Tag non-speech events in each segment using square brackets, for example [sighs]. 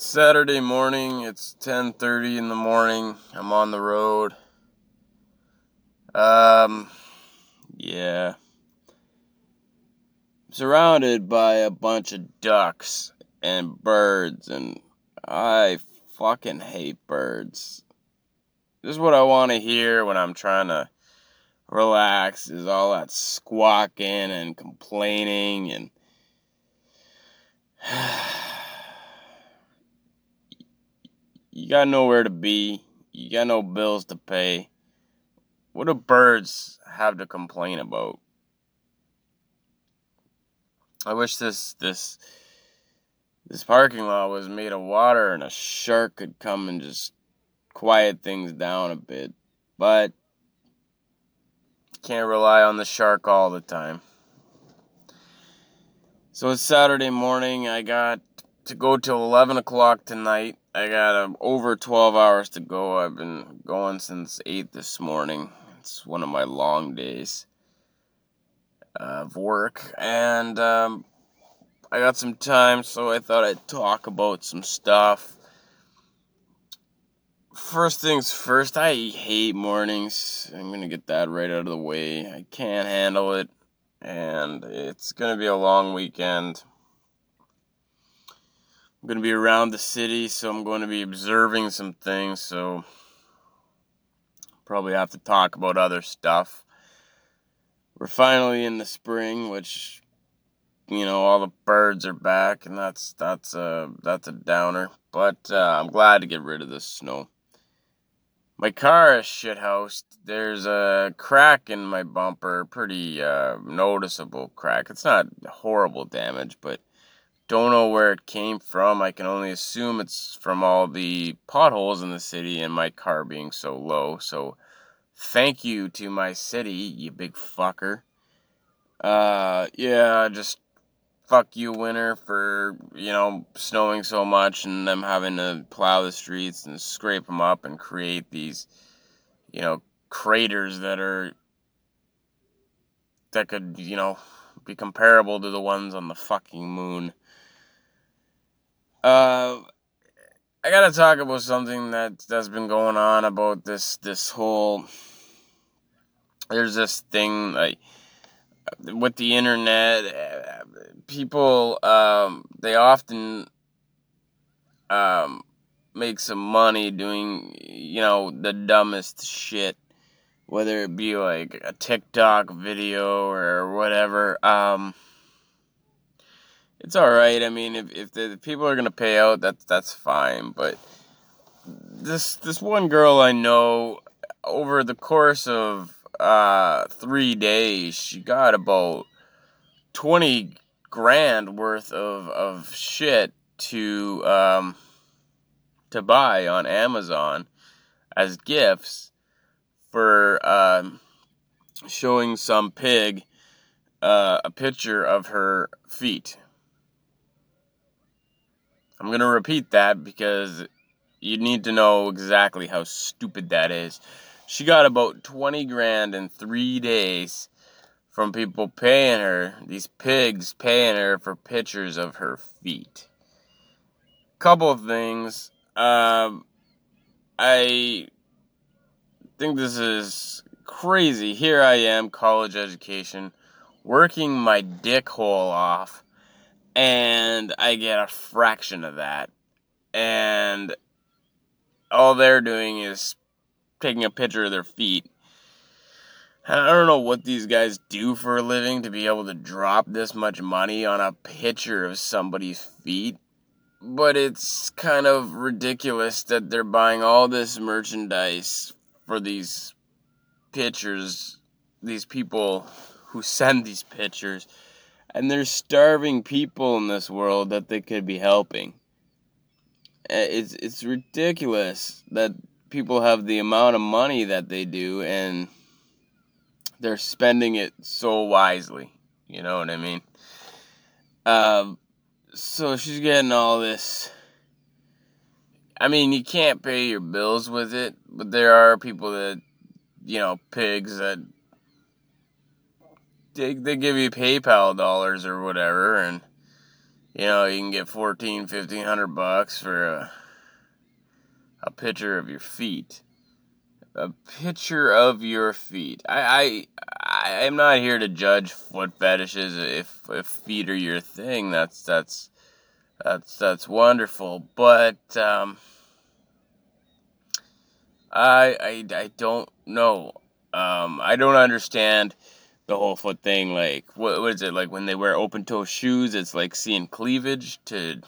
It's Saturday morning. It's 10:30 in the morning. I'm on the road. Um yeah. I'm surrounded by a bunch of ducks and birds and I fucking hate birds. This is what I want to hear when I'm trying to relax is all that squawking and complaining and [sighs] [sighs] you got nowhere to be, you got no bills to pay. What do birds have to complain about? I wish this this this parking lot was made of water and a shark could come and just quiet things down a bit. But can't rely on the shark all the time. So it's Saturday morning. I got to go till 11 o'clock tonight. I got um, over 12 hours to go. I've been going since 8 this morning. It's one of my long days of work. And um, I got some time, so I thought I'd talk about some stuff. First things first, I hate mornings. I'm going to get that right out of the way. I can't handle it. And it's going to be a long weekend. I'm going to be around the city, so I'm going to be observing some things, so probably have to talk about other stuff. We're finally in the spring, which you know all the birds are back, and that's that's a that's a downer. But uh, I'm glad to get rid of this snow. My car is shithoused. There's a crack in my bumper, pretty uh, noticeable crack. It's not horrible damage, but don't know where it came from. I can only assume it's from all the potholes in the city and my car being so low. So, thank you to my city, you big fucker. Uh, yeah, just fuck you, winter, for, you know, snowing so much and them having to plow the streets and scrape them up and create these, you know, craters that are, that could, you know, be comparable to the ones on the fucking moon. Uh, I gotta talk about something that that's been going on about this this whole. There's this thing like with the internet. People um, they often um, make some money doing you know the dumbest shit, whether it be like a TikTok video or whatever. Um, it's all right. I mean, if if the people are gonna pay out, that's that's fine. But this this one girl I know, over the course of uh, three days, she got about twenty grand worth of of shit to um, to buy on Amazon as gifts for um, showing some pig uh, a picture of her feet. I'm going to repeat that because you need to know exactly how stupid that is. She got about 20 grand in three days from people paying her, these pigs paying her for pictures of her feet. Couple of things. Um, I think this is crazy. Here I am, college education, working my dick hole off and I get a fraction of that. And all they're doing is taking a picture of their feet. I don't know what these guys do for a living to be able to drop this much money on a picture of somebody's feet, but it's kind of ridiculous that they're buying all this merchandise for these pictures, these people who send these pictures and there's starving people in this world that they could be helping. Eh, it's it's ridiculous that people have the amount of money that they do and they're spending it so wisely. You know what I mean? Um, so she's getting all this. I mean, you can't pay your bills with it, but there are people that, you know, pigs that they, they give you PayPal dollars or whatever, and you know, you can get 14, 1500 bucks for a, a picture of your feet. A picture of your feet. I, I, I am not here to judge foot fetishes. If, if feet are your thing, that's, that's, that's, that's wonderful. But, um, I, I, I don't know. Um, I don't understand the whole foot thing. Like, what, what is it like when they wear open toe shoes? It's like seeing cleavage to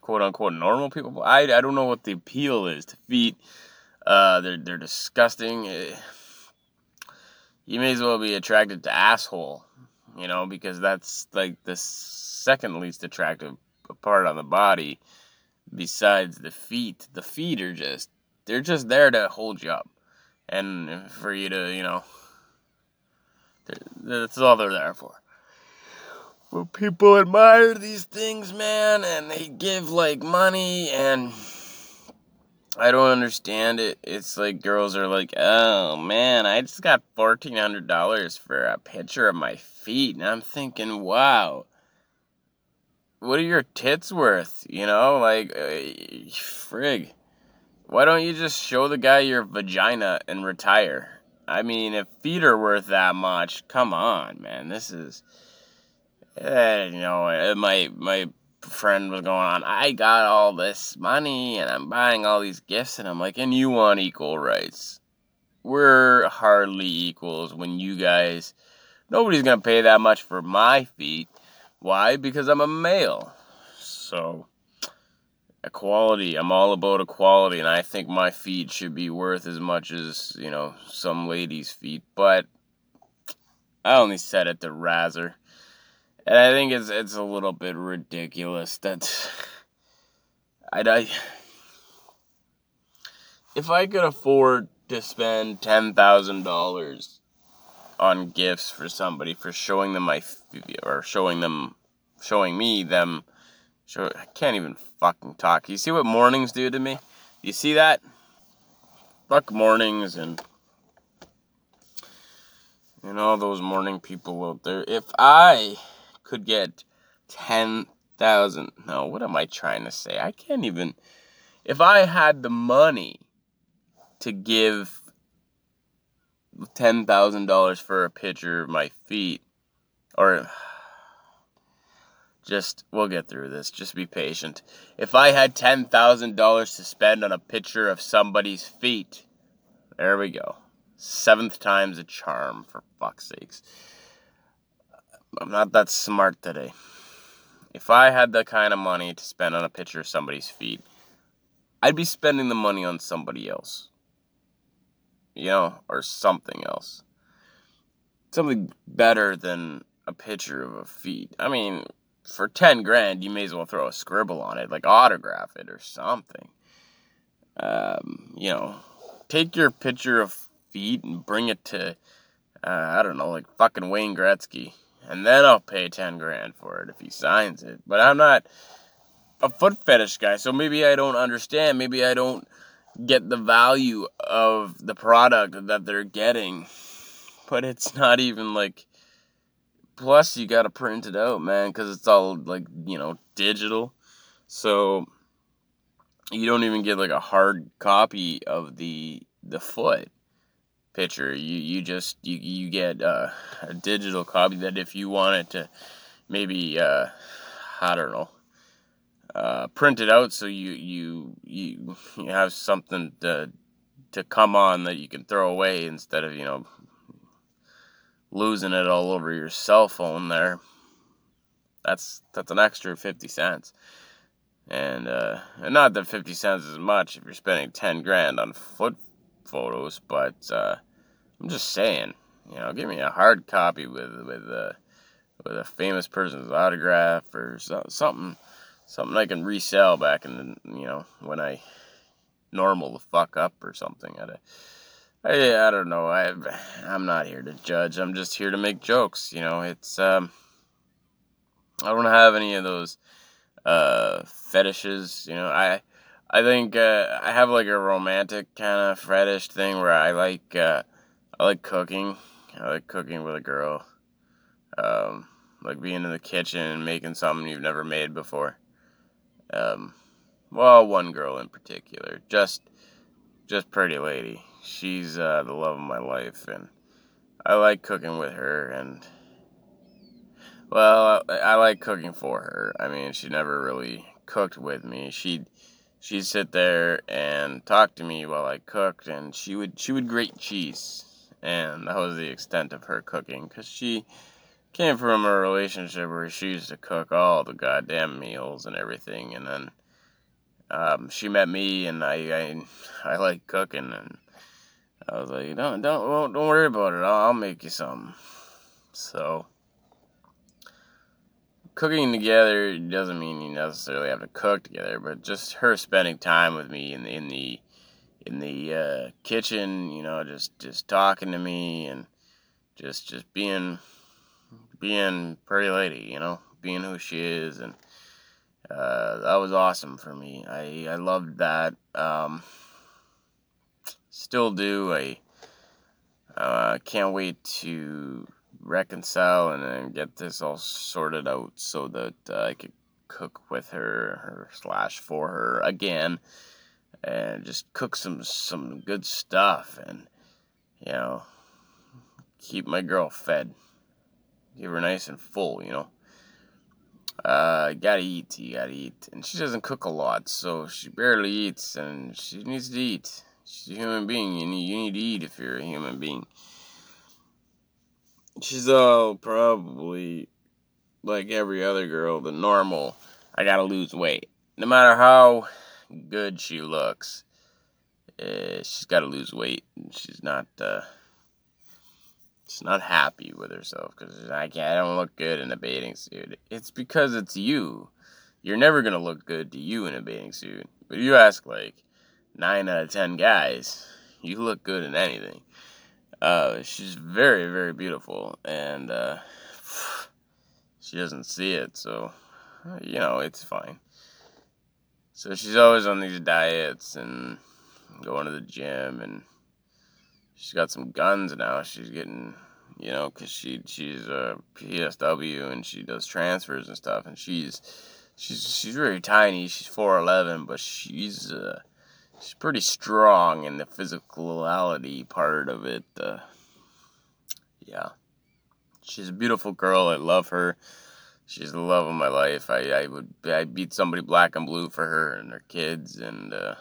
quote unquote normal people. I, I don't know what the appeal is to feet. Uh, they're they're disgusting. Eh, you may as well be attracted to asshole, you know, because that's like the second least attractive part on the body, besides the feet. The feet are just they're just there to hold you up, and for you to you know that's all they're there for. Well, people admire these things, man, and they give like money, and I don't understand it. It's like girls are like, oh man, I just got $1,400 for a picture of my feet. And I'm thinking, wow, what are your tits worth? You know, like, uh, frig. Why don't you just show the guy your vagina and retire? I mean, if feet are worth that much, come on, man. This is, uh, you know, uh, my my friend was going on. I got all this money and I'm buying all these gifts, and I'm like, and you want equal rights? We're hardly equals when you guys. Nobody's gonna pay that much for my feet. Why? Because I'm a male. So equality. I'm all about equality, and I think my feet should be worth as much as you know some ladies' feet. But I only said it to razzer, and I think it's it's a little bit ridiculous that I, I if I could afford to spend ten thousand dollars on gifts for somebody for showing them my or showing them showing me them show I can't even fucking talk. You see what mornings do to me? You see that? Fuck mornings and and all those morning people out there. If I could get ten thousand no, what am I trying to say? I can't even if I had the money to give ten thousand dollars for a picture of my feet or just, we'll get through this. Just be patient. If I had $10,000 to spend on a picture of somebody's feet, there we go. Seventh time's a charm, for fuck's sakes. I'm not that smart today. If I had that kind of money to spend on a picture of somebody's feet, I'd be spending the money on somebody else. You know, or something else. Something better than a picture of a feet. I mean, for 10 grand, you may as well throw a scribble on it, like autograph it or something. Um, you know, take your picture of feet and bring it to, uh, I don't know, like fucking Wayne Gretzky. And then I'll pay 10 grand for it if he signs it. But I'm not a foot fetish guy, so maybe I don't understand. Maybe I don't get the value of the product that they're getting. But it's not even like Plus, you gotta print it out, man, because it's all like you know digital. So you don't even get like a hard copy of the the foot picture. You you just you you get uh, a digital copy that if you wanted to maybe uh, I don't know uh, print it out so you you you you have something to to come on that you can throw away instead of you know losing it all over your cell phone there. That's that's an extra 50 cents. And uh, and not that 50 cents is much if you're spending 10 grand on foot photos, but uh, I'm just saying, you know, give me a hard copy with with uh, with a famous person's autograph or so, something something I can resell back in the, you know, when I normal the fuck up or something at a I, I don't know. I I'm not here to judge. I'm just here to make jokes. You know, it's um. I don't have any of those uh fetishes. You know, I I think uh, I have like a romantic kind of fetish thing where I like uh, I like cooking. I like cooking with a girl. Um, like being in the kitchen and making something you've never made before. Um, well, one girl in particular, just just pretty lady. She's uh, the love of my life, and I like cooking with her. And well, I, like cooking for her. I mean, she never really cooked with me. She'd she'd sit there and talk to me while I cooked, and she would she would grate cheese, and that was the extent of her cooking, cause she came from a relationship where she used to cook all the goddamn meals and everything, and then um, she met me, and I, I I like cooking, and I was like, don't don't don't worry about it, I'll, I'll make you some. So cooking together doesn't mean you necessarily have to cook together, but just her spending time with me in the in the in the uh, kitchen, you know, just just talking to me and just just being being pretty lady, you know, being who she is, and uh, that was awesome for me. I I loved that. Um, still do. I uh, can't wait to reconcile and then get this all sorted out so that uh, I could cook with her her slash for her again and just cook some some good stuff and you know keep my girl fed keep her nice and full, you know. Uh, gotta eat, you gotta eat. And she doesn't cook a lot, so she barely eats, and she needs to eat. She's a human being, you need, you need to eat if you're a human being. She's all probably like every other girl, the normal, I gotta lose weight. No matter how good she looks, uh, she's gotta lose weight. She's not, uh, she's not happy with herself because I can't. I don't look good in a bathing suit. It's because it's you. You're never gonna look good to you in a bathing suit. But you ask like nine out of ten guys, you look good in anything. Uh, she's very very beautiful, and uh, [sighs] she doesn't see it, so you know it's fine. So she's always on these diets and going to the gym and she's got some guns now. She's getting, you know, because she she's a PSW and she does transfers and stuff, and she's she's she's very tiny. She's four eleven, but she's uh, she's pretty strong in the physicality part of it. Uh, yeah, she's a beautiful girl. I love her. She's the love of my life. I, I would I beat somebody black and blue for her and her kids and. Uh,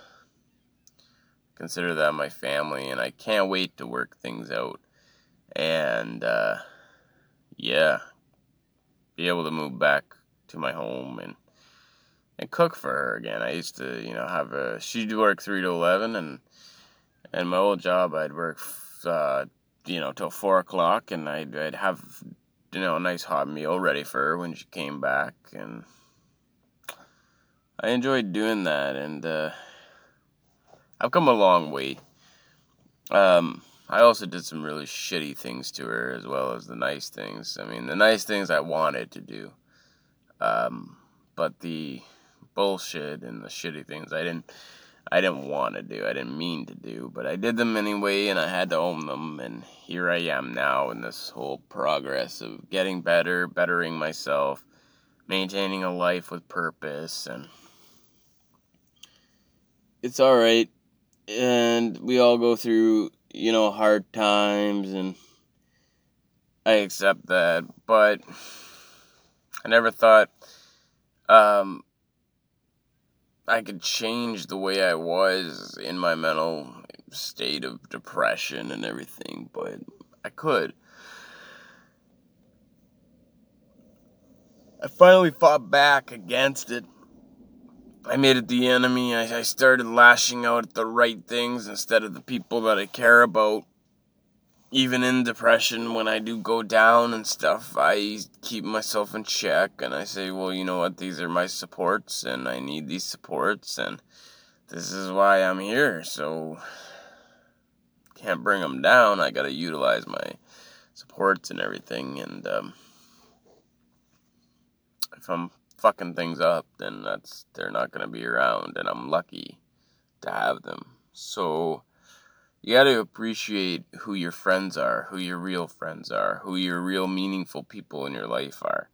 consider that my family, and I can't wait to work things out. And uh, yeah, be able to move back to my home and and cook for her again. I used to, you know, have a she'd work three to eleven, and and my old job I'd work, uh, you know, till four o'clock, and I'd I'd have you know a nice hot meal ready for her when she came back, and I enjoyed doing that, and. Uh, I've come a long way. Um, I also did some really shitty things to her as well as the nice things. I mean, the nice things I wanted to do. Um, but the bullshit and the shitty things I didn't I didn't want to do. I didn't mean to do, but I did them anyway and I had to own them and here I am now in this whole progress of getting better, bettering myself, maintaining a life with purpose and it's all right and we all go through, you know, hard times, and I accept that. But I never thought um, I could change the way I was in my mental state of depression and everything, but I could. I finally fought back against it I made it the enemy. I, I started lashing out at the right things instead of the people that I care about. Even in depression, when I do go down and stuff, I keep myself in check and I say, well, you know what, these are my supports and I need these supports and this is why I'm here. So, can't bring them down. I gotta utilize my supports and everything. And um, if I'm fucking things up, then that's they're not gonna be around, and I'm lucky to have them. So you got to appreciate who your friends are, who your real friends are, who your real meaningful people in your life are.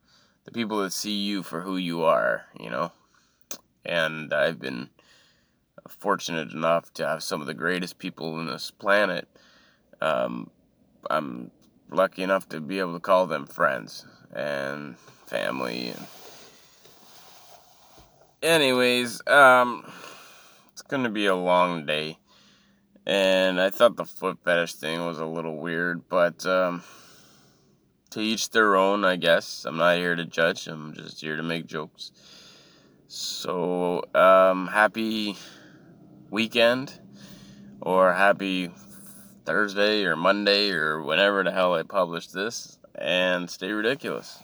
the people that see you for who you are, you know. And I've been fortunate enough to have some of the greatest people on this planet. Um, I'm lucky enough to be able to call them friends and family. And anyways, um, it's gonna be a long day, and I thought the foot fetish thing was a little weird, but um, to each their own, I guess. I'm not here to judge. I'm just here to make jokes. So, um, happy weekend or happy Thursday or Monday or whenever the hell I publish this and stay ridiculous.